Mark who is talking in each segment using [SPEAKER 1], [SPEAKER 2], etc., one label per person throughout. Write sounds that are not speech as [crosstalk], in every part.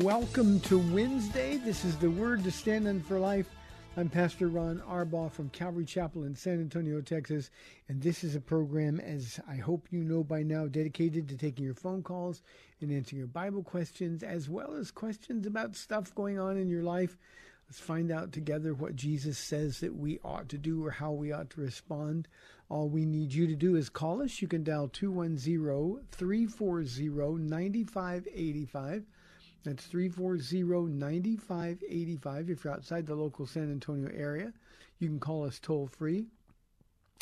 [SPEAKER 1] Welcome to Wednesday. This is the Word to Stand on for Life. I'm Pastor Ron Arbaugh from Calvary Chapel in San Antonio, Texas, and this is a program, as I hope you know by now, dedicated to taking your phone calls and answering your Bible questions, as well as questions about stuff going on in your life. Let's find out together what Jesus says that we ought to do or how we ought to respond. All we need you to do is call us. You can dial 210 340 9585. That's 340-9585 if you're outside the local San Antonio area. You can call us toll free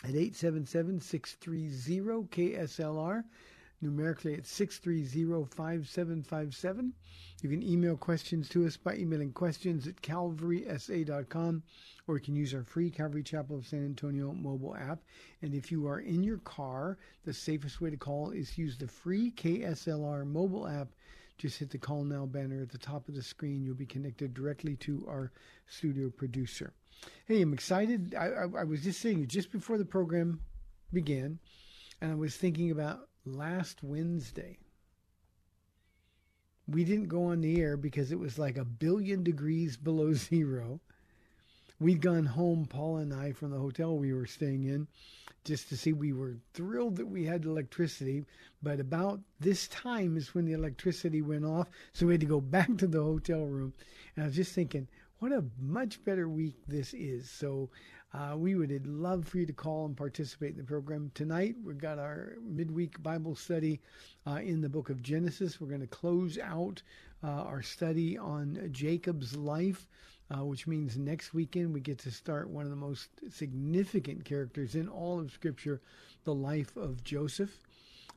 [SPEAKER 1] at 877-630-KSLR. Numerically at 630-5757. You can email questions to us by emailing questions at calvarysa.com or you can use our free Calvary Chapel of San Antonio mobile app. And if you are in your car, the safest way to call is use the free KSLR mobile app just hit the call now banner at the top of the screen. You'll be connected directly to our studio producer. Hey, I'm excited. I, I, I, was just saying, just before the program began, and I was thinking about last Wednesday. We didn't go on the air because it was like a billion degrees below [laughs] zero. We'd gone home, Paul and I, from the hotel we were staying in, just to see. We were thrilled that we had electricity, but about this time is when the electricity went off, so we had to go [laughs] back to the hotel room. And I was just thinking, what a much better week this is. So uh, we would love for you to call and participate in the program. Tonight, we've got our midweek Bible study uh, in the book of Genesis. We're going to close out uh, our study on Jacob's life. Uh, which means next weekend we get to start one of the most significant characters in all of Scripture, the life of Joseph.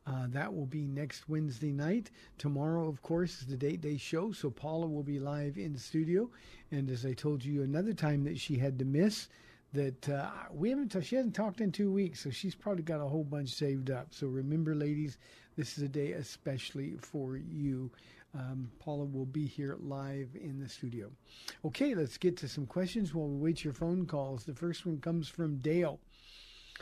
[SPEAKER 1] Uh, that will be next Wednesday night. Tomorrow, of course, is the date day show, so Paula will be live in studio. And as I told you another time that she had to miss, that uh, we haven't t- she hasn't talked in two weeks, so she's probably got a whole bunch saved up. So remember, ladies, this is a day especially for you. Um, Paula will be here live in the studio. Okay, let's get to some questions while we wait your phone calls. The first one comes from Dale.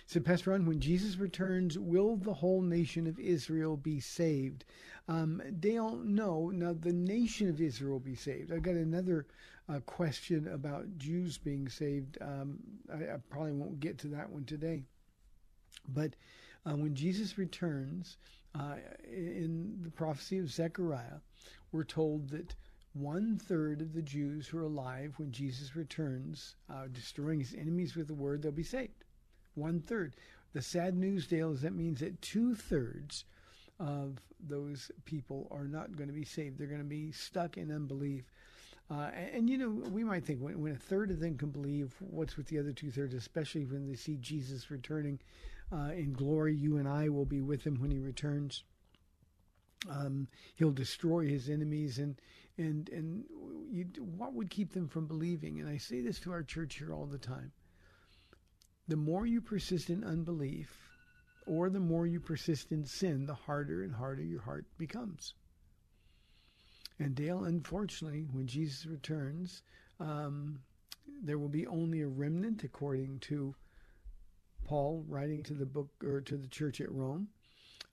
[SPEAKER 1] Said Pastor Ron, when Jesus returns, will the whole nation of Israel be saved? Um, Dale, no. Now the nation of Israel will be saved. I've got another uh, question about Jews being saved. Um, I, I, probably won't get to that one today. But uh, when Jesus returns, uh, in the prophecy of Zechariah, we're told that one third of the Jews who are alive when Jesus returns, uh, destroying his enemies with the word, they'll be saved. One third. The sad news, Dale, is that means that two thirds of those people are not going to be saved. They're going to be stuck in unbelief. Uh, and, and, you know, we might think when, when, a third of them can believe, what's with the other two thirds, especially when they see Jesus returning uh, in glory? You and I will be with him when he returns. Um, he'll destroy his enemies, and and and you, what would keep them from believing? And I say this to our church here all the time. The more you persist in unbelief, or the more you persist in sin, the harder and harder your heart becomes. And Dale, unfortunately, when Jesus returns, um, there will be only a remnant, according to Paul writing to the book or to the church at Rome.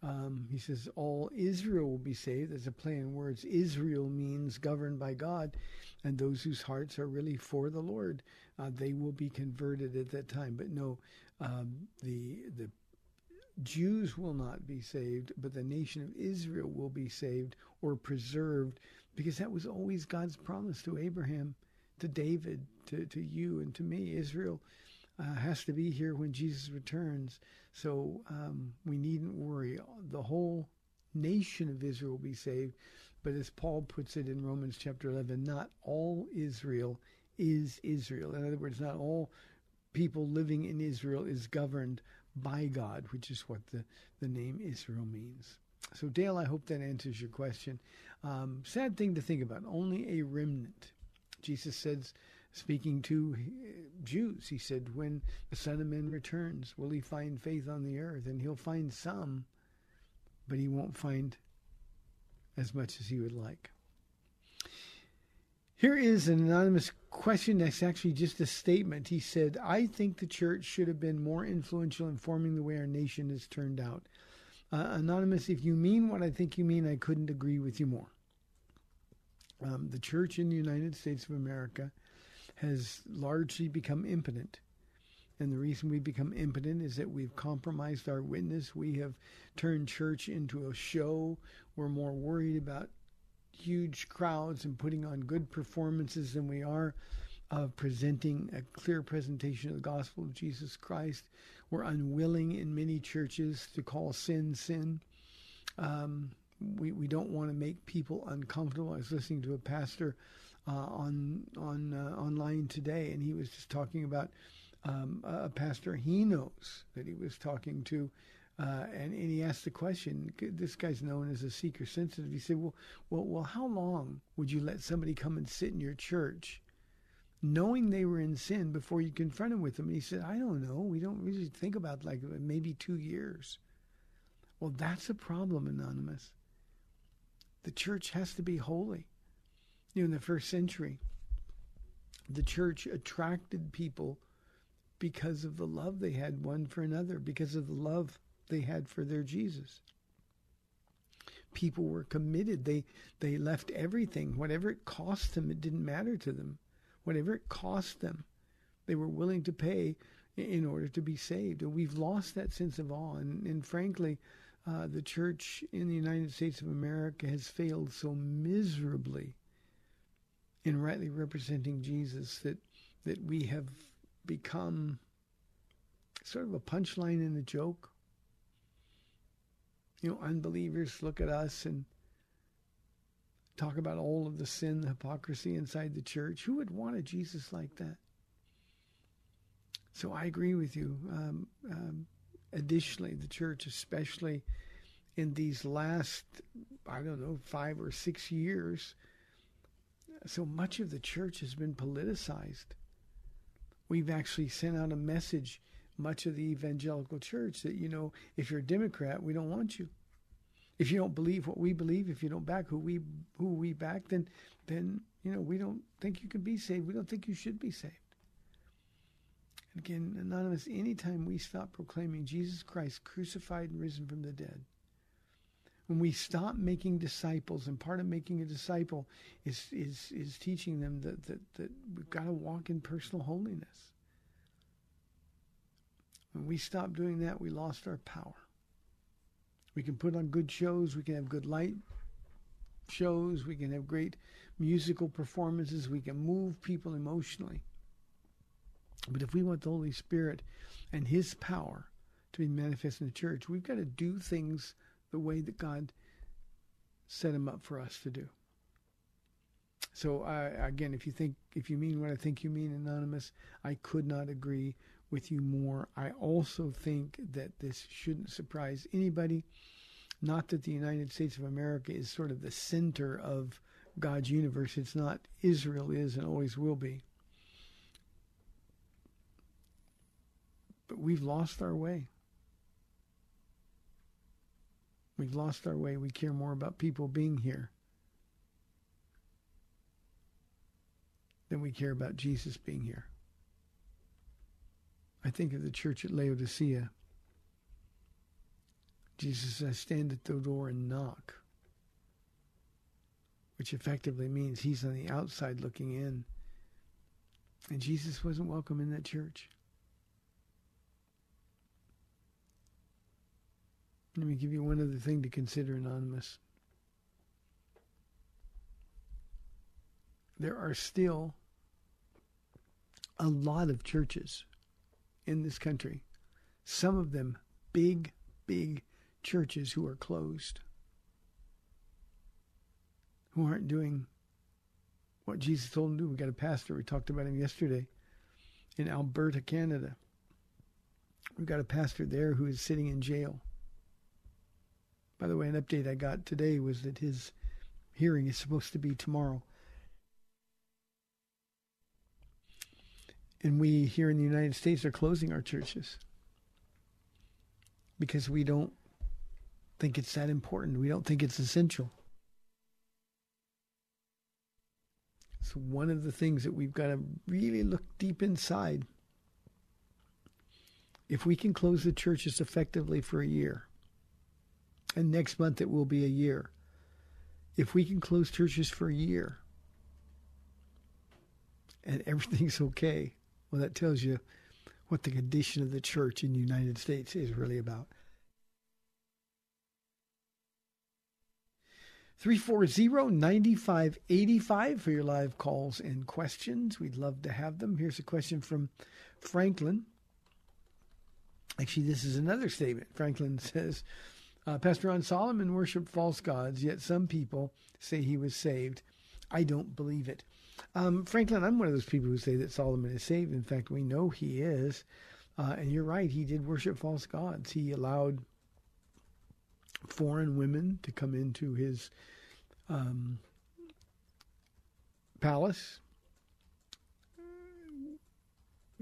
[SPEAKER 1] Um, he says, All Israel will be saved. There's a play in words. Israel means governed by God, and those whose hearts are really for the Lord, uh, they will be converted at that time. But no, um, the, the Jews will not be saved, but the nation of Israel will be saved or preserved because that was always God's promise to Abraham to David, to, to you, and to me. Israel uh, has to be here when Jesus returns. So um, we needn't worry. The whole nation of Israel will be saved. But as Paul puts it in Romans chapter 11, not all Israel is Israel. In other words, not all people living in Israel is governed by God, which is what the, the name Israel means. So, Dale, I hope that answers your question. Um, sad thing to think about. Only a remnant. Jesus says, speaking to Jews, he said, When the Son of Man returns, will he find faith on the earth? And he'll find some, but he won't find as much as he would like. Here is an anonymous question that's actually just a statement. He said, I think the church should have been more influential in forming the way our nation has turned out. Uh, anonymous, if you mean what I think you mean, I couldn't agree with you more. Um, the church in the United States of America has largely become impotent. And the reason we become impotent is that we've compromised our witness. We have turned church into a show. We're more worried about huge crowds and putting on good performances than we are of presenting a clear presentation of the gospel of Jesus Christ. We're unwilling in many churches to call sin sin. Um, we, we don't want to make people uncomfortable. I was listening to a pastor uh, on on uh, online today, and he was just talking about um, a pastor he knows that he was talking to uh, and, and he asked the question. This guy's known as a seeker sensitive. He said, "Well, well, well, how long would you let somebody come and sit in your church, knowing they were in sin, before you confront them with them?" And he said, "I don't know. We don't really think about like maybe two years." Well, that's a problem, anonymous. The church has to be holy. You know, in the first century, the church attracted people because of the love they had one for another, because of the love they had for their Jesus. People were committed. They they left everything, whatever it cost them. It didn't matter to them. Whatever it cost them, they were willing to pay in order to be saved. And we've lost that sense of awe. And, and frankly, uh, the church in the United States of America has failed so miserably in rightly representing Jesus that that we have become sort of a punchline in a joke you know, unbelievers look at us and talk about all of the sin, the hypocrisy inside the church. Who would want a Jesus like that? So I agree with you. Um, um, additionally, the church, especially in these last, I don't know, five or six years, so much of the church has been politicized. We've actually sent out a message much of the evangelical church that, you know, if you're a Democrat, we don't want you. If you don't believe what we believe, if you don't back who we who we back, then then you know we don't think you can be saved. We don't think you should be saved. And again, anonymous. Anytime we stop proclaiming Jesus Christ crucified and risen from the dead, when we stop making disciples, and part of making a disciple is is is teaching them that that, that we've got to walk in personal holiness. When we stop doing that, we lost our power. We can put on good shows, we can have good light shows, we can have great musical performances, we can move people emotionally. But if we want the Holy Spirit and His power to be manifest in the church, we've got to do things the way that God set him up for us to do. So again, if you think if you mean what I think you mean, anonymous, I could not agree with you more. I also think that this shouldn't surprise anybody. Not that the United States of America is sort of the center of God's universe. It's not. Israel is and always will be. But we've lost our way. We've lost our way. We care more about people being here than we care about Jesus being here. I think of the church at Laodicea. Jesus says, stand at the door and knock, which effectively means he's on the outside looking in. And Jesus wasn't welcome in that church. Let me give you one other thing to consider, Anonymous. There are still a lot of churches in this country, some of them big, big churches who are closed, who aren't doing what Jesus told them to do. We got a pastor, we talked about him yesterday in Alberta, Canada. We've got a pastor there who is sitting in jail. By the way, an update I got today was that his hearing is supposed to be tomorrow. And we here in the United States are closing our churches because we don't think it's that important. We don't think it's essential. It's one of the things that we've got to really look deep inside. If we can close the churches effectively for a year, and next month it will be a year, if we can close churches for a year and everything's okay, well, that tells you what the condition of the church in the United States is really about. 340-9585 for your live calls and questions. We'd love to have them. Here's a question from Franklin. Actually, this is another statement. Franklin [laughs] says, uh, Pastor Ron Solomon worshiped false gods, yet some people say he was saved. I don't believe it. Um, Franklin, I'm one of those people who say that Solomon is saved. In fact, we know he is. Uh, and you're right, he did worship false gods. He allowed foreign women to come into his um, palace.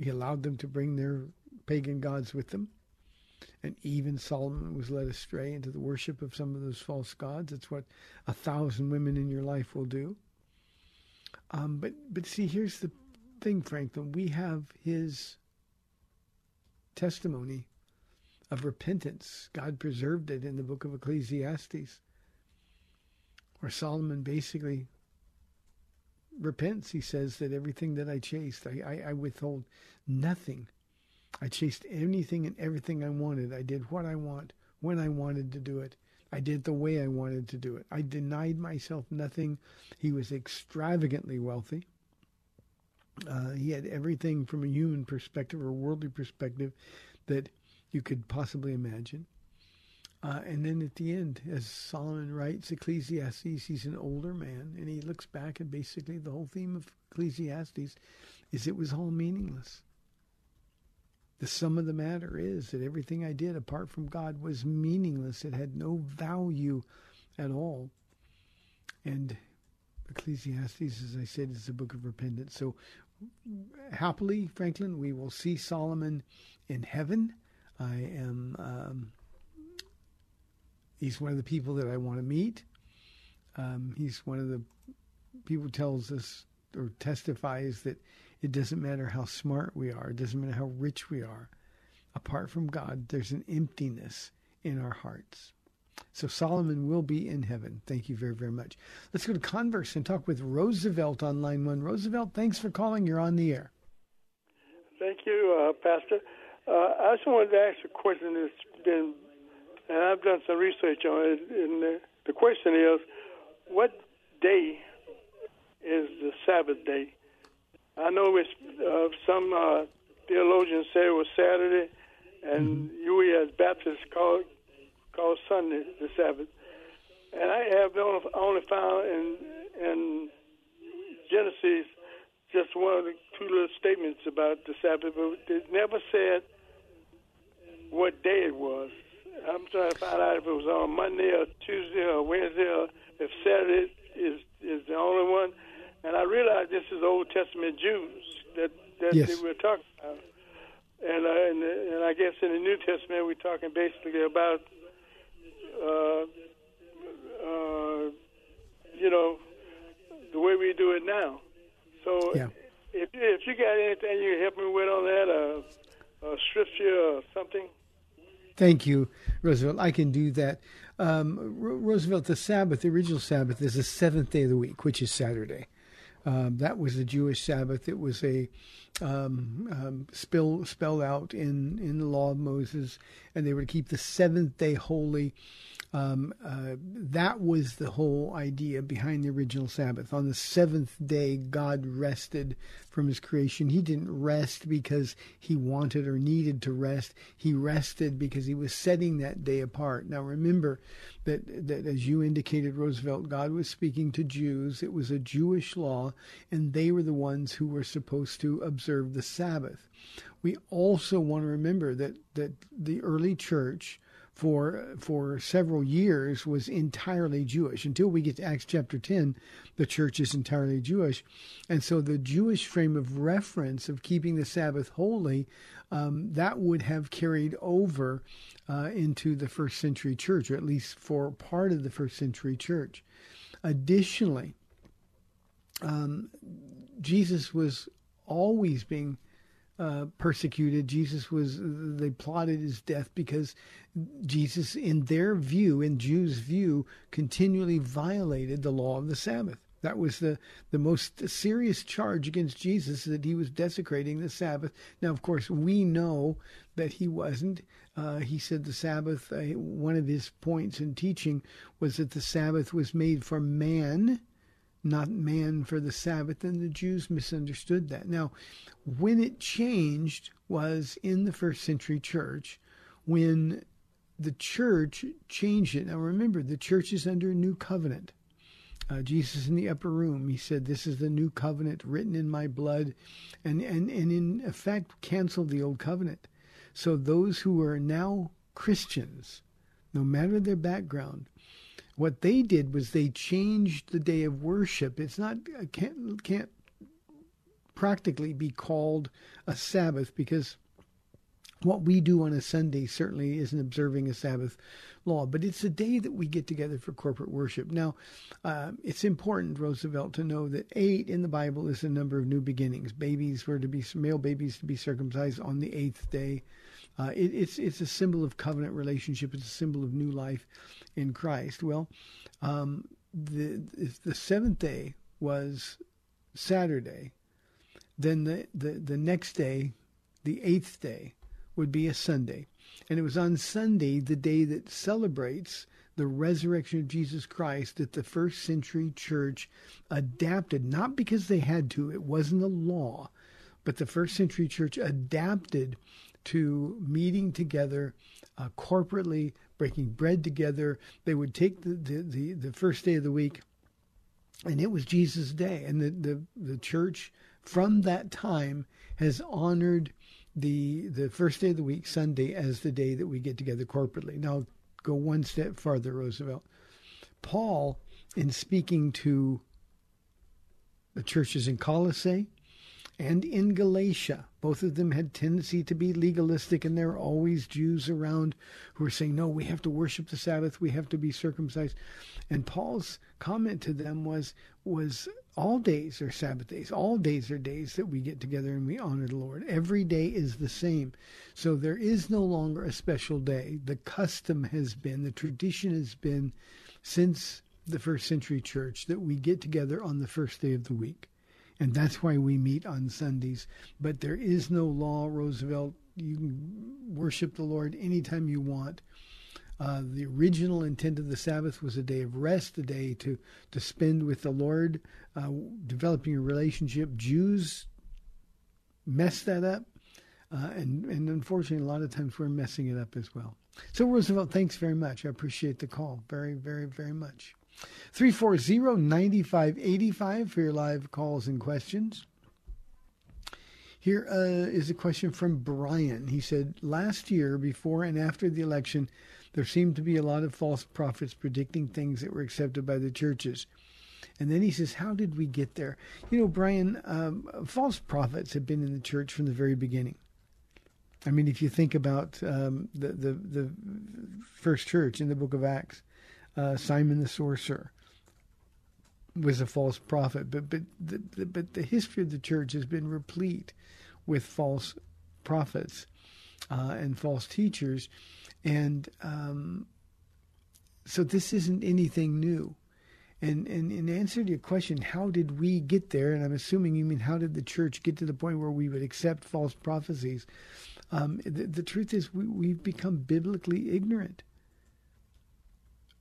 [SPEAKER 1] He allowed them to bring their pagan gods with them. And even Solomon was led astray into the worship of some of those false gods. It's what a thousand women in your life will do. Um, but but see, here's the thing, Franklin. We have his testimony of repentance. God preserved it in the book of Ecclesiastes, where Solomon basically repents. He says that everything that I chased, I, I, I withhold nothing. I chased anything and everything I wanted. I did what I want when I wanted to do it. I did the way I wanted to do it. I denied myself nothing. He was extravagantly wealthy. Uh, he had everything from a human perspective or worldly perspective that you could possibly imagine. Uh, and then at the end, as Solomon writes Ecclesiastes, he's an older man, and he looks back and basically the whole theme of Ecclesiastes is it was all meaningless. The sum of the matter is that everything I did apart from God was meaningless. It had no value at all. And Ecclesiastes, as I said, is a book of repentance. So happily, Franklin, we will see Solomon in heaven. I am. Um, he's one of the people that I want to meet. Um, he's one of the people tells us or testifies that it doesn't matter how smart we are, it doesn't matter how rich we are. Apart from God, there's an emptiness in our hearts. So Solomon will be in heaven. Thank you very, very much. Let's go to Converse and talk with Roosevelt on line one. Roosevelt, thanks for calling. You're on the air.
[SPEAKER 2] Thank you, uh, Pastor. Uh, I just wanted to ask a question that's been, and I've done some research on it. And the, the question is, what day is the Sabbath day? I know it's uh, some uh, theologians say it was Saturday, and mm-hmm. we as Baptists call call Sunday the Sabbath. And I have only, only found in in Genesis just one of the two little statements about the Sabbath, but it never said what day it was. I'm trying to find out if it was on Monday or Tuesday or Wednesday or if Saturday is is the only one. And I realize this is Old Testament Jews that that
[SPEAKER 1] yes.
[SPEAKER 2] they were talking about. And, uh, and and I guess in the New Testament we're talking basically about uh, uh, you know the way we do it now. So
[SPEAKER 1] yeah.
[SPEAKER 2] if if you got anything you can help me with on that, uh, a scripture or something.
[SPEAKER 1] Thank you, Roosevelt. I can do that. Um, Roosevelt, the Sabbath, the original Sabbath, is the seventh day of the week, which is Saturday. Um, that was the Jewish Sabbath. It was a um, um, spill, spelled out in, in the law of Moses, and they were to keep the seventh day holy. Um, uh, that was the whole idea behind the original Sabbath. On the seventh day, God rested from his creation. He didn't rest because he wanted or needed to rest. He rested because he was setting that day apart. Now remember that, that as you indicated, Roosevelt, God was speaking to Jews. It was a Jewish law, and they were the ones who were supposed to observe the Sabbath. We also want to remember that, that the early church for for several years was entirely Jewish. Until we get to Acts chapter 10, the church is entirely Jewish. And so the Jewish frame of reference of keeping the Sabbath holy, um, that would have carried over uh, into the first century church, or at least for part of the first century church. Additionally, um, Jesus was always being uh, persecuted. Jesus was, they plotted his death because Jesus, in their view, in Jews' view, continually violated the law of the Sabbath. That was the, the most serious charge against Jesus that he was desecrating the Sabbath. Now, of course, we know that he wasn't. Uh, he said the Sabbath, uh, one of his points in teaching was that the Sabbath was made for man, not man for the Sabbath, and the Jews misunderstood that. Now, when it changed was in the first century church, when the church changed it. Now, remember, the church is under a new covenant. Uh, Jesus in the upper room, he said, This is the new covenant written in my blood, and, and, and in effect canceled the old covenant. So those who are now Christians, no matter their background, what they did was they changed the day of worship. It's not can't can't practically be called a Sabbath because what we do on a Sunday certainly isn't observing a Sabbath law, but it's a day that we get together for corporate worship. Now, uh, it's important, Roosevelt, to know that eight in the Bible is the number of new beginnings. Babies were to be male babies to be circumcised on the eighth day. Uh, it, it's it's a symbol of covenant relationship. It's a symbol of new life in Christ. Well, um, the the seventh day was Saturday. Then the, the, the next day, the eighth day, would be a Sunday. And it was on Sunday, the day that celebrates the resurrection of Jesus Christ, that the first century church adapted, not because they had to, it wasn't a law, but the first century church adapted to meeting together uh, corporately, breaking bread together. They would take the, the, the, the, first day of the week, and it was Jesus' day. And the, the, the church from that time has honored the the first day of the week, Sunday, as the day that we get together corporately. Now, go one step farther, Roosevelt. Paul, in speaking to the churches in Colossae and in Galatia, both of them had tendency to be legalistic, and there were always Jews around who were saying, "No, we have to worship the Sabbath. We have to be circumcised." And Paul's comment to them was was all days are Sabbath days. All days are days that we get together and we honor the Lord. Every day is the same. So there is no longer a special day. The custom has been, the tradition has been since the first century church that we get together on the first day of the week. And that's why we meet on Sundays. But there is no law, Roosevelt. You can worship the Lord anytime you want. Uh, the original intent of the Sabbath was a day of rest, a day to, to spend with the Lord, uh, developing a relationship. Jews messed that up, uh, and, and unfortunately, a lot of times we're messing it up as well. So, Roosevelt, thanks very much. I appreciate the call very, very, very much. 340 9585 for your live calls and questions. Here uh, is a question from Brian. He said, Last year, before and after the election, there seemed to be a lot of false prophets predicting things that were accepted by the churches. And then he says, How did we get there? You know, Brian, um, false prophets have been in the church from the very beginning. I mean, if you think about um, the, the, the first church in the book of Acts, uh, Simon the sorcerer was a false prophet, but but the, the, but the history of the church has been replete with false prophets uh, and false teachers, and um, so this isn't anything new. And, and in answer to your question, how did we get there? And I'm assuming you mean how did the church get to the point where we would accept false prophecies? Um, the, the, truth is, we, we've become biblically ignorant.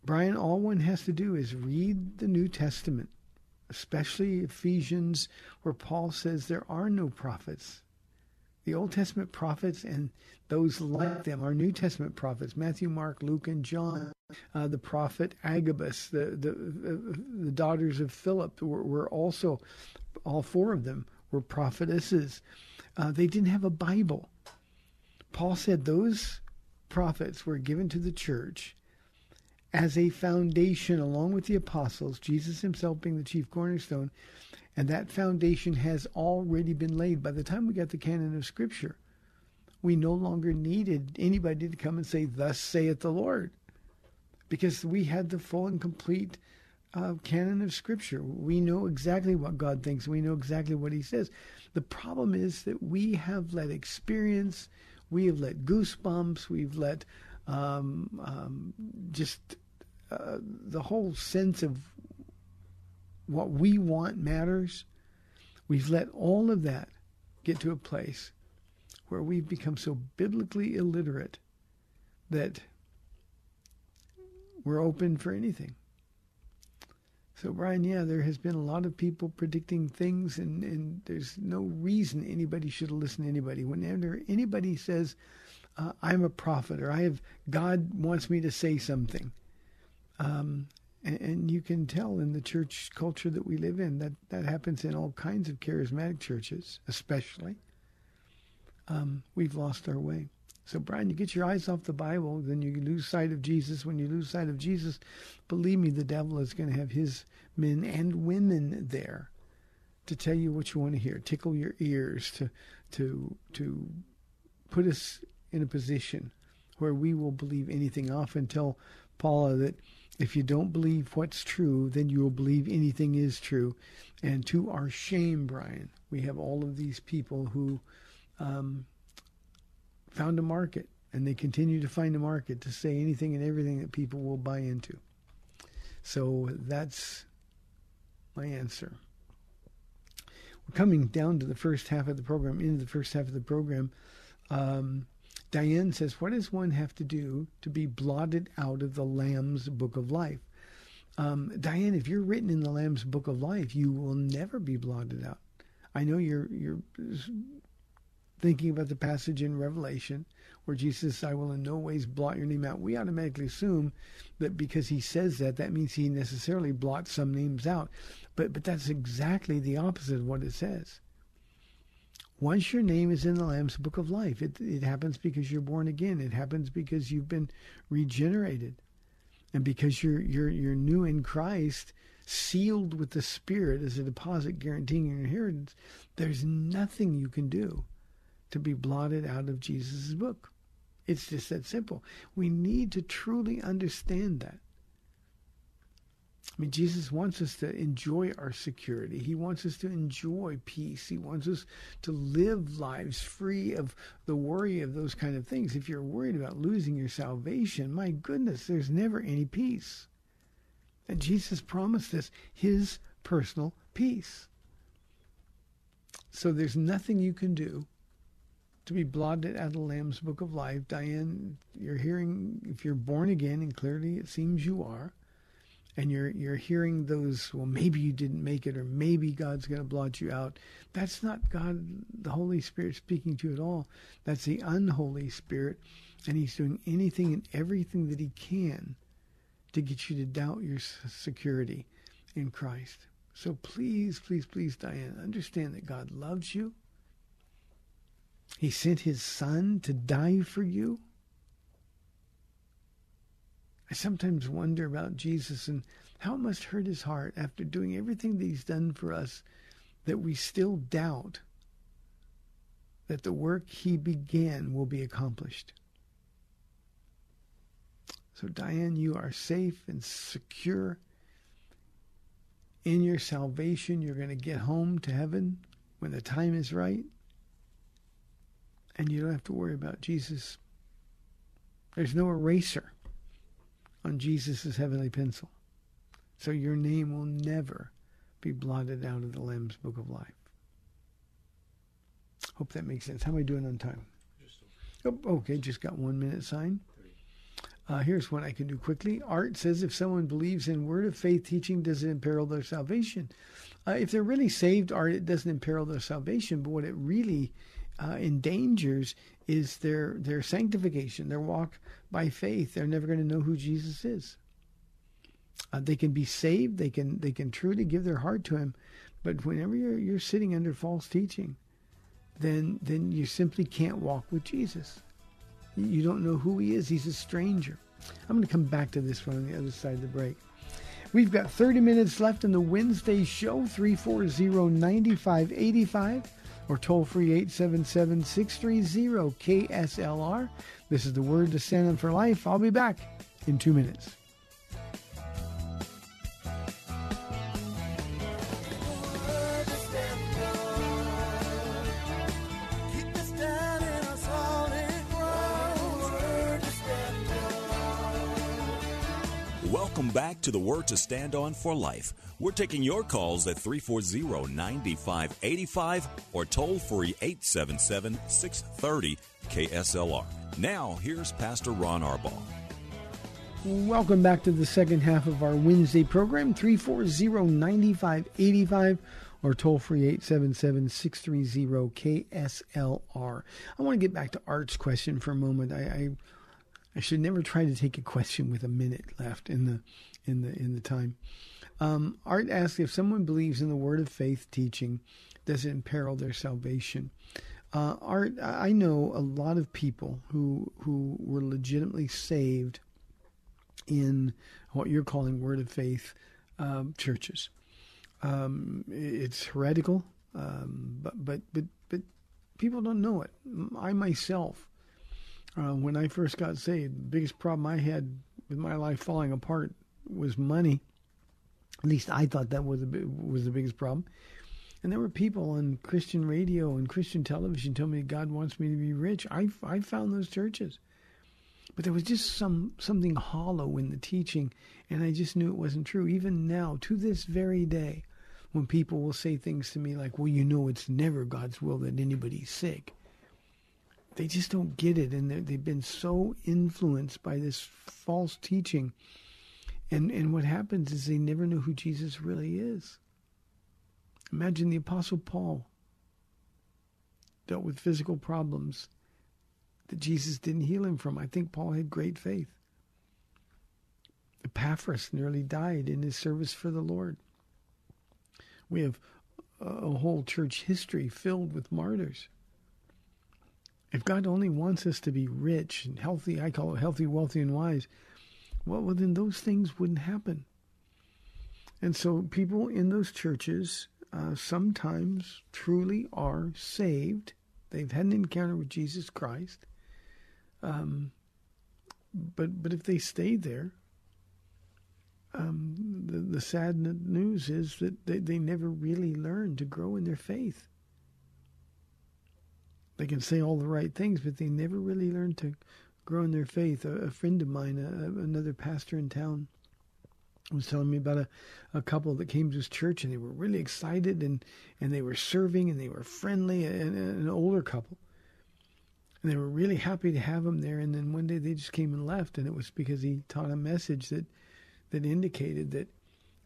[SPEAKER 1] Brian, all one has to do is read the New Testament, especially Ephesians, where Paul says there are no prophets. The Old Testament prophets and those like them are New Testament prophets Matthew, Mark, Luke, and John. Uh, the prophet Agabus, the, the, uh, the daughters of Philip, were, were, also, all four of them were prophetesses. Uh, they didn't have a Bible. Paul said those prophets were given to the church as a foundation along with the apostles, Jesus himself being the chief cornerstone, and that foundation has already been laid. By the time we got the canon of Scripture, we no longer needed anybody to come and say, Thus saith the Lord, because we had the full and complete uh, canon of Scripture. We know exactly what God thinks, we know exactly what He says. The problem is that we have let experience, we have let goosebumps, we've let um, um, just uh, the whole sense of what we want matters. We've let all of that get to a place where we've become so biblically illiterate that we're open for anything. So, Brian, yeah, there has been a lot of people predicting things, and, and there's no reason anybody should listen to anybody. Whenever anybody says, uh, I'm a prophet, or I have God wants me to say something, um, and, and, you can tell in the church culture that we live in that that happens in all kinds of charismatic churches, especially. Um, we've lost our way. So, Brian, you get your eyes off the Bible, then you lose sight of Jesus. When you lose sight of Jesus, believe me, the devil is going to have his men and women there to tell you what you want to hear, tickle your ears, to to to put us in a position where we will believe anything. I often tell Paula that if you don't believe what's true, then you will believe anything is true. And to our shame, Brian, we have all of these people who um, found a market and they continue to find a market to say anything and everything that people will buy into. So that's my answer. We're coming down to the first half of the program, into the first half of the program. Um, Diane says, What does one have to do to be blotted out of the Lamb's book of life? Um, Diane, if you're written in the Lamb's book of life, you will never be blotted out. I know you're you're thinking about the passage in Revelation where Jesus says, I will in no ways blot your name out. We automatically assume that because he says that, that means he necessarily blots some names out. But but that's exactly the opposite of what it says. Once your name is in the Lamb's Book of Life, it, it happens because you're born again. It happens because you've been regenerated. And because you're, you're, you're new in Christ, sealed with the Spirit as a deposit guaranteeing your inheritance, there's nothing you can do to be blotted out of Jesus' book. It's just that simple. We need to truly understand that. I mean, Jesus wants us to enjoy our security. He wants us to enjoy peace. He wants us to live lives free of the worry of those kind of things. If you're worried about losing your salvation, my goodness, there's never any peace. And Jesus promised us his personal peace. So there's nothing you can do to be blotted out of the Lamb's Book of Life. Diane, you're hearing, if you're born again, and clearly it seems you are, and you're you're hearing those well maybe you didn't make it or maybe God's going to blot you out that's not God the Holy Spirit speaking to you at all. That's the unholy spirit and he's doing anything and everything that he can to get you to doubt your security in Christ. So please please please Diane understand that God loves you. He sent his son to die for you I sometimes wonder about Jesus and how it must hurt his heart after doing everything that he's done for us that we still doubt that the work he began will be accomplished. So, Diane, you are safe and secure in your salvation. You're going to get home to heaven when the time is right. And you don't have to worry about Jesus. There's no eraser on Jesus' heavenly pencil. So your name will never be blotted out of the Lamb's Book of Life. Hope that makes sense. How am I doing on time? Oh, okay, just got one minute sign. Uh, here's what I can do quickly. Art says if someone believes in word of faith teaching, does it imperil their salvation? Uh, if they're really saved, Art, it doesn't imperil their salvation. But what it really uh, endangers is their their sanctification, their walk by faith. They're never going to know who Jesus is. Uh, they can be saved. They can they can truly give their heart to Him, but whenever you're you're sitting under false teaching, then then you simply can't walk with Jesus. You don't know who he is. He's a stranger. I'm going to come back to this one on the other side of the break. We've got 30 minutes left in the Wednesday show, 340-9585 or toll free 877-630-KSLR. This is the word to stand on for life. I'll be back in two minutes.
[SPEAKER 3] Welcome back to the Word to Stand On for Life. We're taking your calls at 340 9585 or toll free 877 630 KSLR. Now, here's Pastor Ron Arbaugh.
[SPEAKER 1] Welcome back to the second half of our Wednesday program, 340-9585 or toll free 877-630-KSLR. I want to get back to Art's question for a moment. I, I I should never try to take a question with a minute left in the in the in the time. Um, Art asks if someone believes in the word of faith teaching, does it imperil their salvation? Uh, Art, I know a lot of people who who were legitimately saved in what you're calling word of faith um, churches. Um, it's heretical, um, but but but but people don't know it. I myself, uh, when I first got saved, the biggest problem I had with my life falling apart was money. At least I thought that was the was the biggest problem. And there were people on Christian radio and Christian television telling me God wants me to be rich. I I found those churches but there was just some something hollow in the teaching and i just knew it wasn't true even now to this very day when people will say things to me like well you know it's never god's will that anybody's sick they just don't get it and they've been so influenced by this false teaching and and what happens is they never know who jesus really is imagine the apostle paul dealt with physical problems that Jesus didn't heal him from. I think Paul had great faith. Epaphras nearly died in his service for the Lord. We have a whole church history filled with martyrs. If God only wants us to be rich and healthy, I call it healthy, wealthy, and wise, well, well then those things wouldn't happen. And so people in those churches uh, sometimes truly are saved. They've had an encounter with Jesus Christ. Um, but but if they stay there, um, the, the sad news is that they, they never really learn to grow in their faith. They can say all the right things, but they never really learn to grow in their faith. A, a friend of mine, a, another pastor in town, was telling me about a, a couple that came to his church and they were really excited and, and they were serving and they were friendly, and, and an older couple. And they were really happy to have him there. And then one day they just came and left, and it was because he taught a message that that indicated that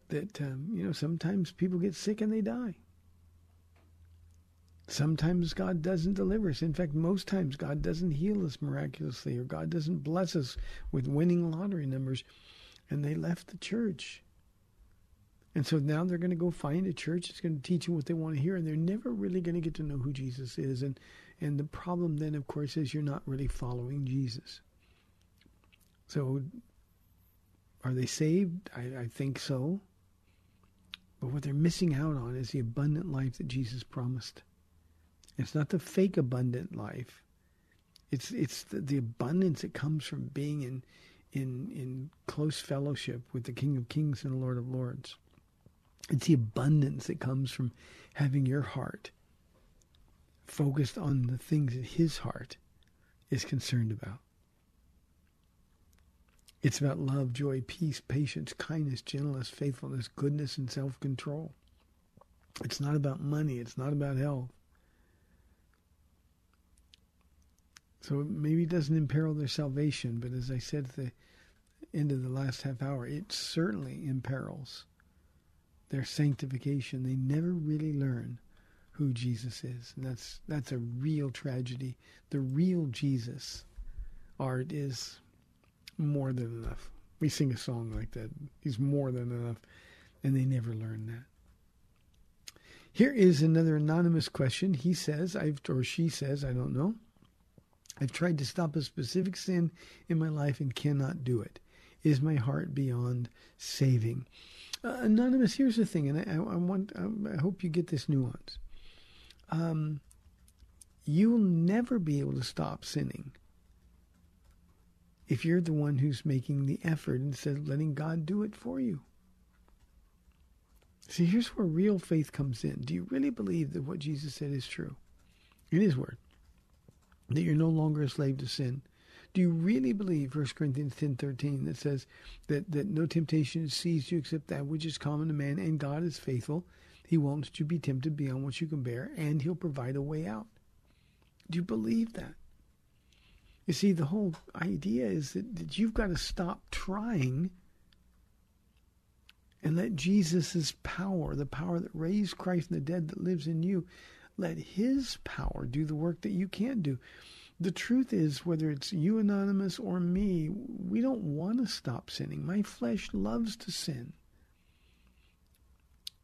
[SPEAKER 1] that um, you know sometimes people get sick and they die. Sometimes God doesn't deliver us. In fact, most times God doesn't heal us miraculously, or God doesn't bless us with winning lottery numbers. And they left the church. And so now they're going to go find a church that's going to teach them what they want to hear, and they're never really going to get to know who Jesus is. And and the problem then, of course, is you're not really following Jesus. So, are they saved? I, I think so. But what they're missing out on is the abundant life that Jesus promised. It's not the fake abundant life. It's it's the, the abundance that comes from being in in in close fellowship with the King of Kings and the Lord of Lords. It's the abundance that comes from having your heart focused on the things that his heart is concerned about. It's about love, joy, peace, patience, kindness, gentleness, faithfulness, goodness, and self control. It's not about money. It's not about health. So maybe it doesn't imperil their salvation, but as I said at the end of the last half hour, it certainly imperils their sanctification. They never really learn who Jesus is. And that's that's a real tragedy. The real Jesus art is more than enough. We sing a song like that. He's more than enough. And they never learn that. Here is another anonymous question. He says, I've or she says, I don't know. I've tried to stop a specific sin in my life and cannot do it. Is my heart beyond saving? Uh, anonymous, here's the thing, and I, I want, I hope you get this nuance. Um, you'll never be able to stop sinning if you're the one who's making the effort instead of letting God do it for you. See, here's where real faith comes in. Do you really believe that what Jesus said is true in His Word? That you're no longer a slave to sin? Do you really believe 1 Corinthians 10.13 that says that, that no temptation seized you except that which is common to man and God is faithful? He won't let you be tempted beyond what you can bear and he'll provide a way out. Do you believe that? You see, the whole idea is that, that you've got to stop trying and let Jesus' power, the power that raised Christ from the dead that lives in you, let his power do the work that you can't do the truth is, whether it's you, Anonymous, or me, we don't want to stop sinning. My flesh loves to sin.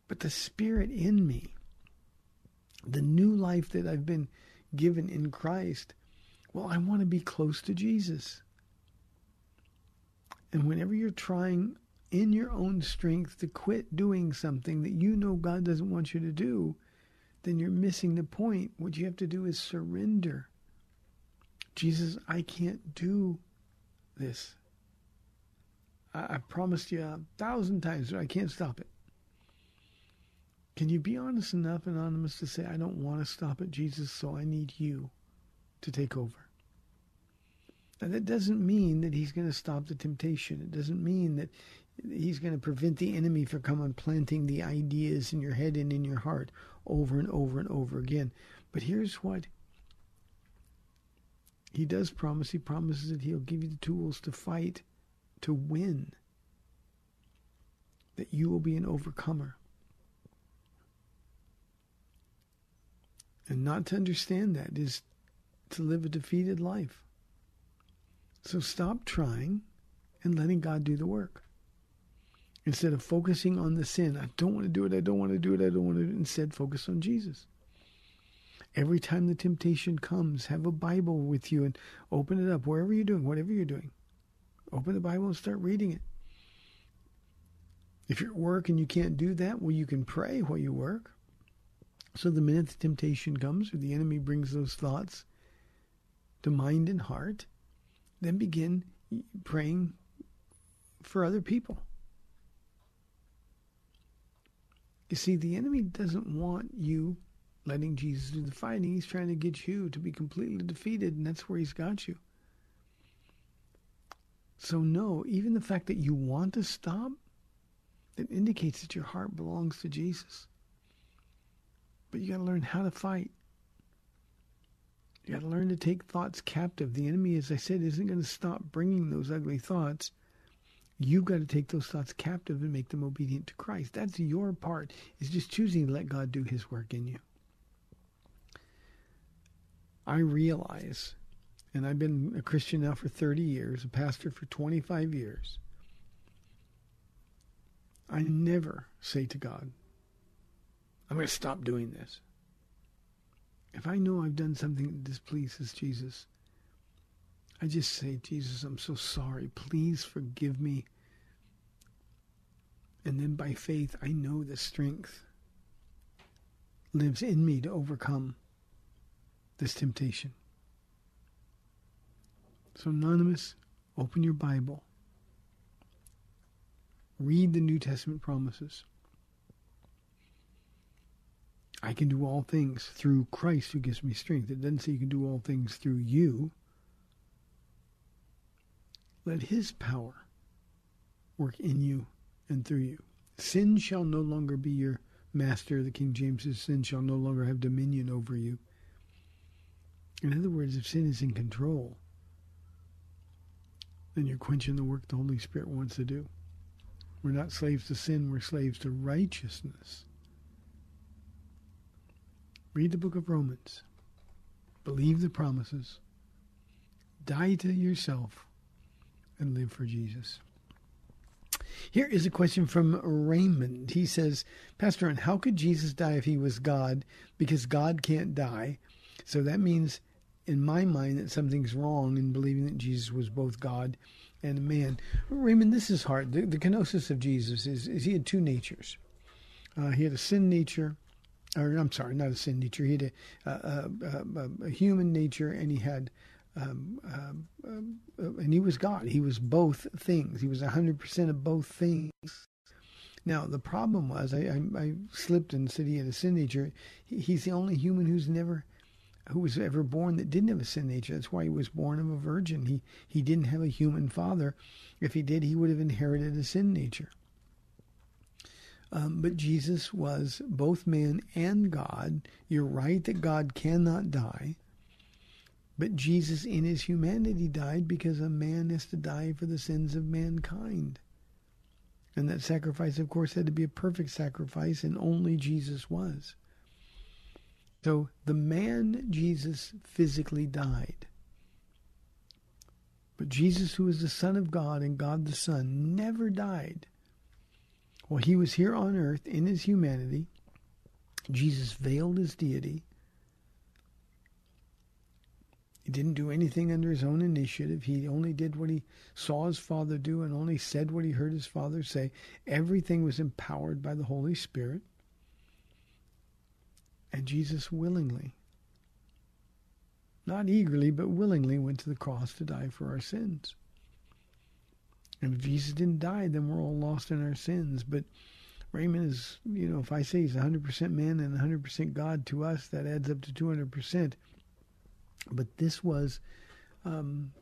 [SPEAKER 1] But the Spirit in me, the new life that I've been given in Christ, well, I want to be close to Jesus. And whenever you're trying in your own strength to quit doing something that you know God doesn't want you to do, then you're missing the point. What you have to do is surrender Jesus, I can't do this. I, I promised you a thousand times, I can't stop it. Can you be honest enough, Anonymous, to say, I don't want to stop it, Jesus, so I need you to take over? Now, that doesn't mean that he's going to stop the temptation. It doesn't mean that he's going to prevent the enemy from coming planting the ideas in your head and in your heart over and over and over again. But here's what he does promise, he promises that he'll give you the tools to fight, to win, that you will be an overcomer. And not to understand that is to live a defeated life. So stop trying and letting God do the work. Instead of focusing on the sin, I don't want to do it, I don't want to do it, I don't want to do it. Instead, focus on Jesus. Every time the temptation comes, have a Bible with you and open it up wherever you're doing, whatever you're doing. Open the Bible and start reading it. If you're at work and you can't do that, well, you can pray while you work. So the minute the temptation comes or the enemy brings those thoughts to mind and heart, then begin praying for other people. You see, the enemy doesn't want you letting Jesus do the fighting. He's trying to get you to be completely defeated, and that's where he's got you. So, no, even the fact that you want to stop, it indicates that your heart belongs to Jesus. But you got to learn how to fight. You got to learn to take thoughts captive. The enemy, as I said, isn't going to stop bringing those ugly thoughts. You've got to take those thoughts captive and make them obedient to Christ. That's your part, is just choosing to let God do his work in you. I realize, and I've been a Christian now for 30 years, a pastor for 25 years, I never say to God, I'm going to stop doing this. If I know I've done something that displeases Jesus, I just say, Jesus, I'm so sorry. Please forgive me. And then by faith, I know the strength lives in me to overcome this temptation. So, Anonymous, open your Bible. Read the New Testament promises. I can do all things through Christ who gives me strength. It doesn't say you can do all things through you. Let his power work in you and through you. Sin shall no longer be your master. The King James says, Sin shall no longer have dominion over you. In other words, if sin is in control, then you're quenching the work the Holy Spirit wants to do. We're not slaves to sin, we're slaves to righteousness. Read the book of Romans. Believe the promises. Die to yourself and live for Jesus. Here is a question from Raymond. He says, Pastor, and how could Jesus die if he was God? Because God can't die. So that means, in my mind, that something's wrong in believing that Jesus was both God and a man. Raymond, this is hard. The, the kenosis of Jesus is, is he had two natures. Uh, he had a sin nature, or I'm sorry, not a sin nature. He had a, a, a, a human nature, and he had um, um, um, and he was God. He was both things. He was 100% of both things. Now, the problem was, I, I, I slipped and said he had a sin nature. He, he's the only human who's never, who was ever born that didn't have a sin nature. That's why he was born of a virgin. He, he didn't have a human father. If he did, he would have inherited a sin nature. Um, but Jesus was both man and God. You're right that God cannot die. But Jesus, in his humanity, died because a man has to die for the sins of mankind. And that sacrifice, of course, had to be a perfect sacrifice, and only Jesus was. So the man Jesus physically died. But Jesus, who is the Son of God and God the Son, never died. While he was here on earth in his humanity, Jesus veiled his deity he didn't do anything under his own initiative. He only did what he saw his father do and only said what he heard his father say. Everything was empowered by the Holy Spirit. And Jesus willingly, not eagerly, but willingly went to the cross to die for our sins. And if Jesus didn't die, then we're all lost in our sins. But Raymond is, you know, if I say he's 100% man and 100% God to us, that adds up to 200%. But this was um,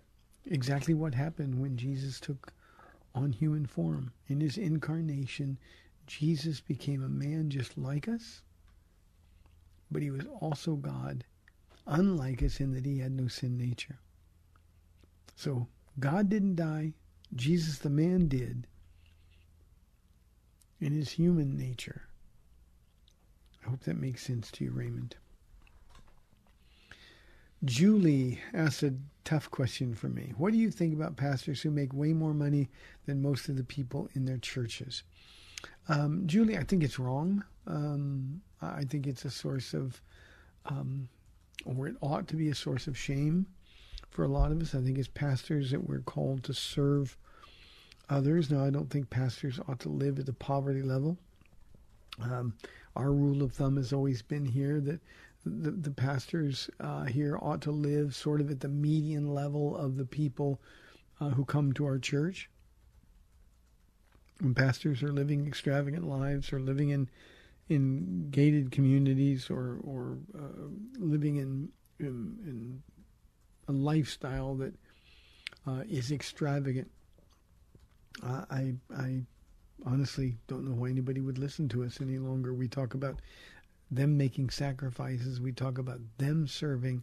[SPEAKER 1] exactly what happened when Jesus took on human form. In his incarnation, Jesus became a man just like us, but he was also God, unlike us in that he had no sin nature. So God didn't die, Jesus the man did in his human nature. I hope that makes sense to you, Raymond. Julie asked a tough question for me. What do you think about pastors who make way more money than most of the people in their churches? Um, Julie, I think it's wrong. Um, I think it's a source of, um, or it ought to be a source of shame for a lot of us. I think as pastors that we're called to serve others. Now, I don't think pastors ought to live at the poverty level. Um, our rule of thumb has always been here that the, the pastors uh, here ought to live sort of at the median level of the people uh, who come to our church. When pastors are living extravagant lives or living in in gated communities or or uh, living in, in, in a lifestyle that uh, is extravagant, I I honestly don't know why anybody would listen to us any longer. We talk about them making sacrifices. We talk about them serving.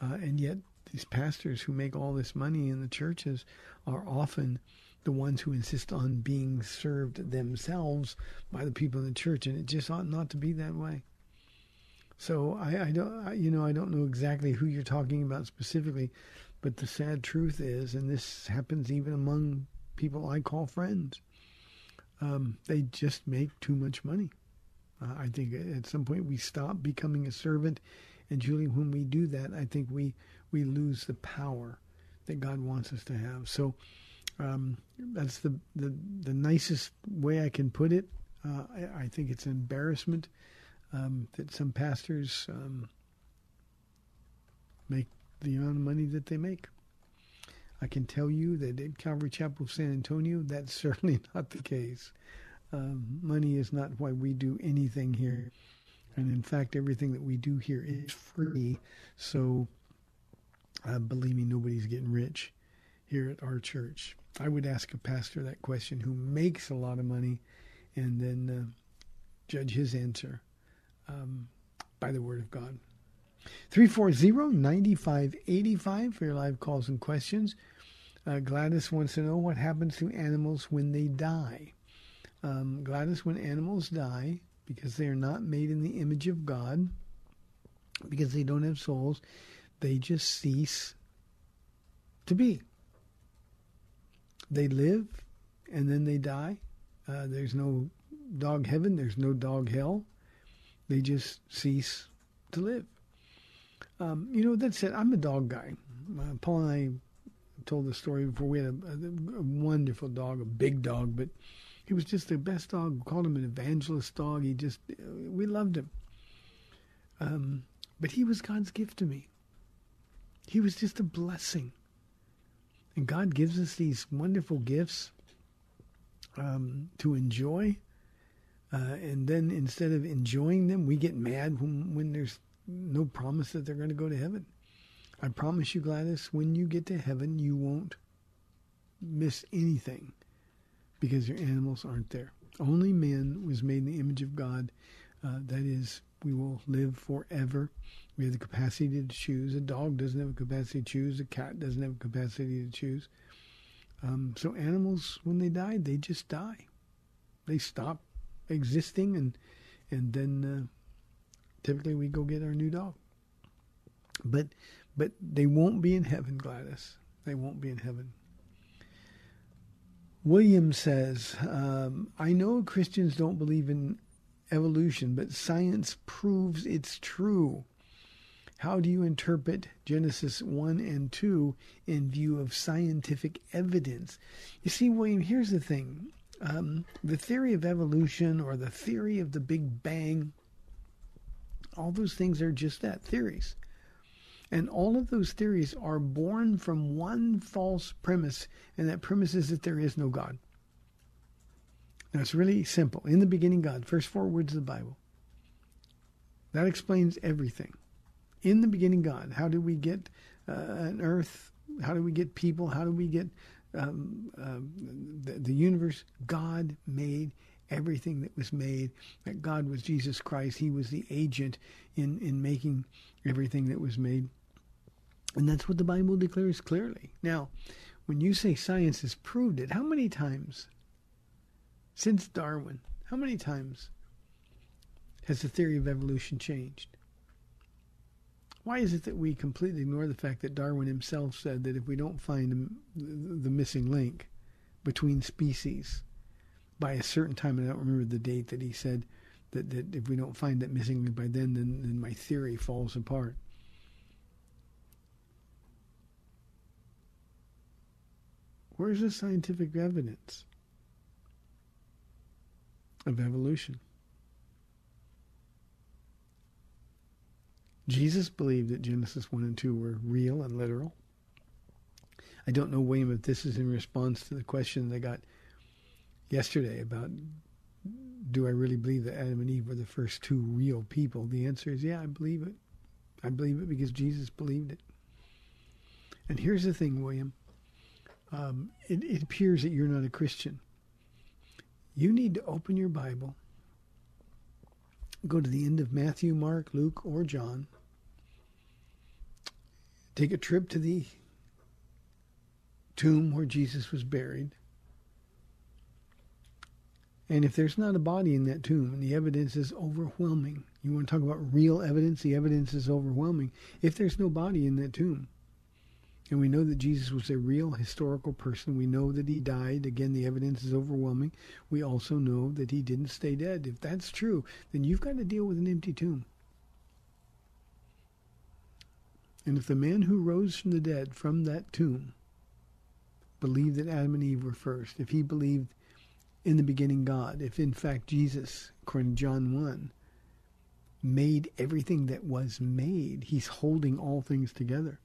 [SPEAKER 1] Uh, and yet, these pastors who make all this money in the churches are often the ones who insist on being served themselves by the people in the church, and it just ought not to be that way. So I, I don't, I, you know, I don't know exactly who you're talking about specifically, but the sad truth is, and this happens even among people I call friends, um, they just make too much money. Uh, I think at some point we stop becoming a servant, and Julie, when we do that, I think we we lose the power that God wants us to have. So um, that's the, the the nicest way I can put it. Uh, I, I, think it's an embarrassment um, that some pastors um, make the amount of money that they make. I can tell you that at Calvary Chapel of San Antonio, that's [laughs] certainly not the case. Um, money is not why we do anything here. And in fact, everything that we do here is free. So uh, believe me, nobody's getting rich here at our church? I would ask a pastor that question who makes a lot of money and then uh, judge his answer um, by the Word of God. 340-9585 for your live calls and questions. Uh, Gladys wants to know what happens to animals when they die. Um, when animals die, because they are not made in the image of God, because they don't have souls, they just cease to be. They live and then they die. Uh, there's no dog heaven, there's no dog hell. They just cease to live. Um, you know, that said, I'm a dog guy. Uh, Paula and I told the story before. We had a, a, a, wonderful dog, a big dog, but he was just the best dog. We called him an evangelist dog. He just, we loved him. Um, but he was God's gift to me. He was just a blessing. And God gives us these wonderful gifts um, to enjoy. Uh, and then instead of enjoying them, we get mad when, when there's no promise that they're going to go to heaven. I promise you, Gladys, when you get to heaven, you won't miss anything because your animals aren't there. Only man was made in the image of God. Uh, that is, we will live forever. We have the capacity to choose. A dog doesn't have a capacity to choose. A cat doesn't have a capacity to choose. Um, so animals, when they die, they just die. They stop existing, and and then uh, typically we go get our new dog. But but they won't be in heaven, Gladys. They won't be in heaven. William says, um, I know Christians don't believe in evolution, but science proves it's true. How do you interpret Genesis 1 and 2 in view of scientific evidence? You see, William, here's the thing. Um, the theory of evolution or the theory of the Big Bang, all those things are just that theories. And all of those theories are born from one false premise, and that premise is that there is no God. Now, it's really simple. In the beginning, God, first four words of the Bible. That explains everything. In the beginning, God. How do we get uh, an earth? How do we get people? How do we get um, um, the, the universe? God made everything that was made. That God was Jesus Christ. He was the agent in, in making everything that was made. And that's what the Bible declares clearly. Now, when you say science has proved it, how many times since Darwin, how many times has the theory of evolution changed? Why is it that we completely ignore the fact that Darwin himself said that if we don't find the missing link between species by a certain time, and I don't remember the date that he said that, that if we don't find that missing link by then, then, then my theory falls apart. Where's the scientific evidence of evolution? Jesus believed that Genesis 1 and 2 were real and literal. I don't know, William, if this is in response to the question I got yesterday about do I really believe that Adam and Eve were the first two real people? The answer is yeah, I believe it. I believe it because Jesus believed it. And here's the thing, William um, it, it appears that you're not a Christian. You need to open your Bible, go to the end of Matthew, Mark, Luke, or John, take a trip to the tomb where Jesus was buried. And if there's not a body in that tomb and the evidence is overwhelming, you want to talk about real evidence, the evidence is overwhelming. If there's no body in that tomb, and we know that Jesus was a real historical person. We know that he died. Again, the evidence is overwhelming. We also know that he didn't stay dead. If that's true, then you've got to deal with an empty tomb. And if the man who rose from the dead from that tomb believed that Adam and Eve were first, if he believed in the beginning God, if in fact Jesus, according to John 1, made everything that was made, he's holding all things together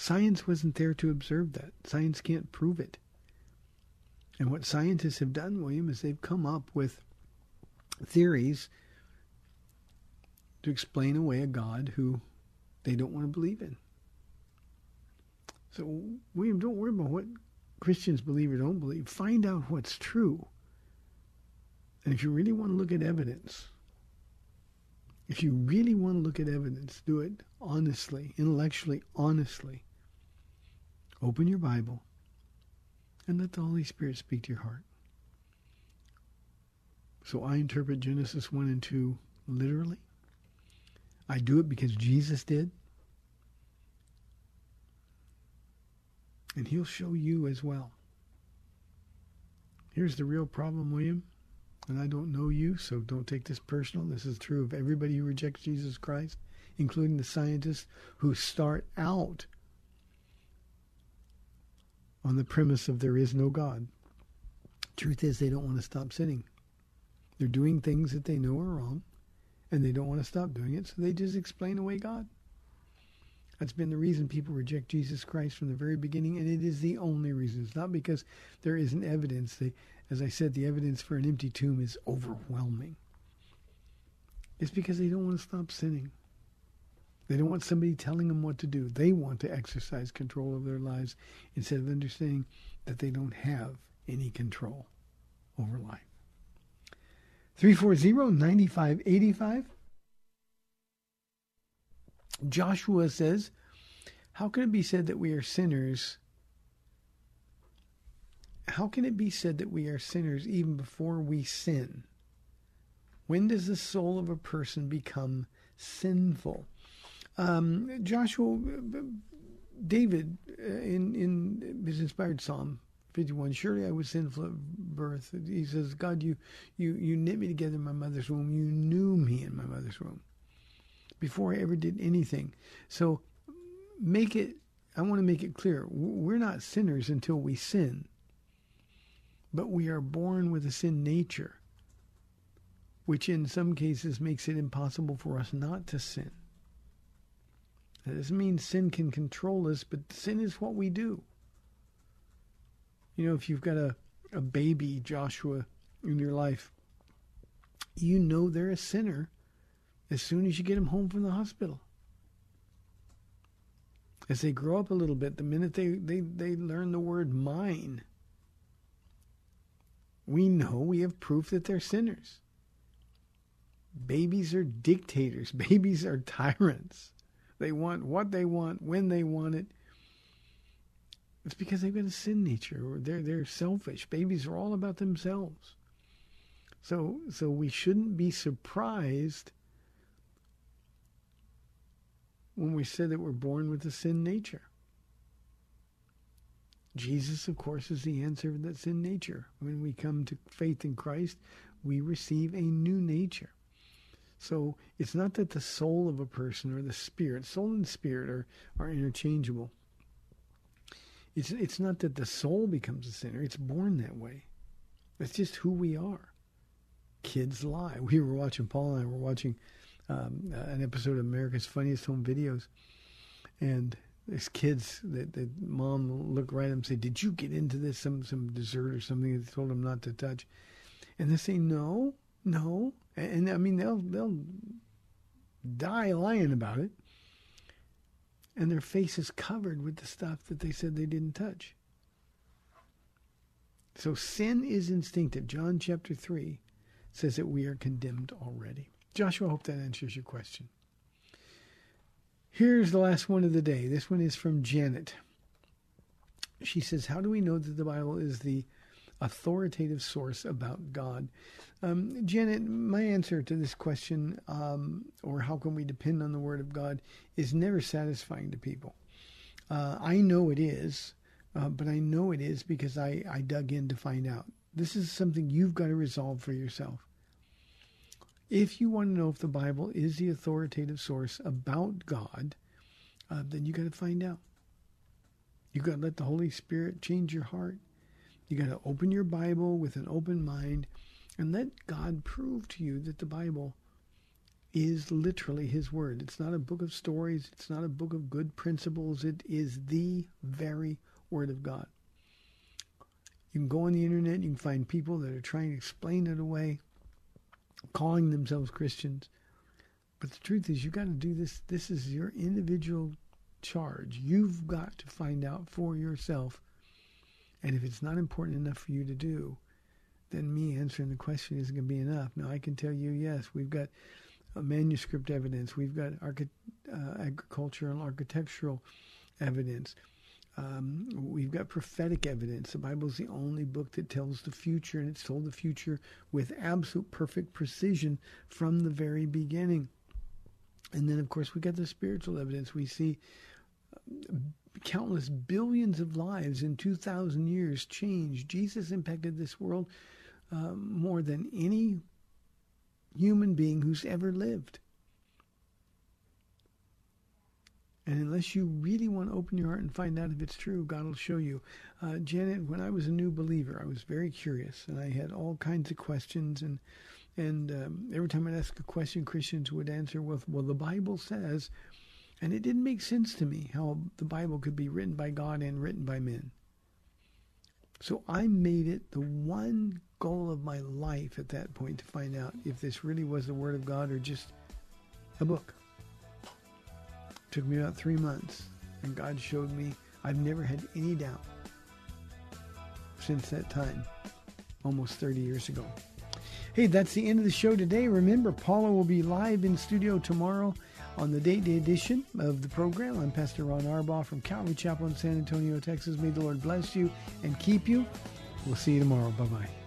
[SPEAKER 1] Science wasn't there to observe that. Science can't prove it. And what scientists have done, William, is they've come up with theories to explain away a God who they don't want to believe in. So, William, don't worry about what Christians believe or don't believe. Find out what's true. And if you really want to look at evidence, if you really want to look at evidence, do it honestly, intellectually, honestly. Open your Bible and let the Holy Spirit speak to your heart. So I interpret Genesis 1 and 2 literally. I do it because Jesus did. And he'll show you as well. Here's the real problem, William. And I don't know you, so don't take this personal. This is true of everybody who rejects Jesus Christ, including the scientists who start out on the premise of there is no God. Truth is, they don't want to stop sinning. They're doing things that they know are wrong, and they don't want to stop doing it, so they just explain away God. That's been the reason people reject Jesus Christ from the very beginning, and it is the only reason. It's not because there isn't evidence. They, as I said, the evidence for an empty tomb is overwhelming. It's because they don't want to stop sinning. They don't want somebody telling them what to do. They want to exercise control of their lives instead of understanding that they don't have any control over life. 340-9585. Joshua says, How can it be said that we are sinners? How can it be said that we are sinners even before we sin? When does the soul of a person become sinful? Um, Joshua, David, uh, in in his inspired Psalm 51, surely I was sinful at birth. He says, God, you you you knit me together in my mother's womb. You knew me in my mother's womb before I ever did anything. So make it. I want to make it clear: we're not sinners until we sin, but we are born with a sin nature, which in some cases makes it impossible for us not to sin. That doesn't mean sin can control us, but sin is what we do. You know, if you've got a, a baby, Joshua, in your life, you know they're a sinner as soon as you get them home from the hospital. As they grow up a little bit, the minute they, they, they learn the word mine, we know we have proof that they're sinners. Babies are dictators. [laughs] Babies are tyrants. They want what they want when they want it. It's because they've got a sin nature or they're they're selfish. Babies are all about themselves. So so we shouldn't be surprised when we say that we're born with a sin nature. Jesus, of course, is the answer to that sin nature. When we come to faith in Christ, we receive a new nature. So it's not that the soul of a person or the spirit, soul and spirit are, are interchangeable. It's, it's not that the soul becomes a sinner, it's born that way. That's just who we are. Kids lie. We were watching, Paula and I were watching um, an episode of America's Funniest Home Videos, and there's kids that, mom look right at them and say, Did you get into this? Some, some dessert or something that told them not to touch. And they say, No, no, and, and I mean they'll they'll die lying about it, and their face is covered with the stuff that they said they didn't touch. So sin is instinctive. John chapter three says that we are condemned already. Joshua, I hope that answers your question. Here's the last one of the day. This one is from Janet. She says, How do we know that the Bible is the authoritative source about God? Um, Janet, my answer to this question, um, or how can we depend on the Word of God, is never satisfying to people. Uh, I know it is, uh, but I know it is because I, I dug in to find out. This is something you've got to resolve for yourself. If you want to know if the Bible is the authoritative source about God, uh, then you got to find out. You got to let the Holy Spirit change your heart. You got to open your Bible with an open mind and let God prove to you that the Bible is literally His Word. It's not a book of stories, it's not a book of good principles. It is the very Word of God. You can go on the internet, you can find people that are trying to explain it away, calling themselves Christians. But the truth is, you got to do this. This is your individual charge. You've got to find out for yourself. And if it's not important enough for you to do, then me answering the question isn't going to be enough. Now, I can tell you, yes, we've got manuscript evidence, we've got archi- uh, agricultural and architectural evidence. Um, we've got prophetic evidence. The Bible is the only book that tells the future, and it's told the future with absolute perfect precision from the very beginning. And then, of course, we got the spiritual evidence. We see um, countless billions of lives in 2,000 years changed. Jesus impacted this world um, more than any human being who's ever lived. And unless you really want to open your heart and find out if it's true, God will show you. Uh, Janet, when I was a new believer, I was very curious, and I had all kinds of questions. And and um, every time I'd ask a question, Christians would answer with, "Well, the Bible says," and it didn't make sense to me how the Bible could be written by God and written by men. So I made it the one goal of my life at that point to find out if this really was the Word of God or just a book. Took me about three months, and God showed me I've never had any doubt since that time, almost 30 years ago. Hey, that's the end of the show today. Remember, Paula will be live in studio tomorrow on the date day edition of the program. I'm Pastor Ron Arbaugh from Calvary Chapel in San Antonio, Texas. May the Lord bless you and keep you. We'll see you tomorrow. Bye bye.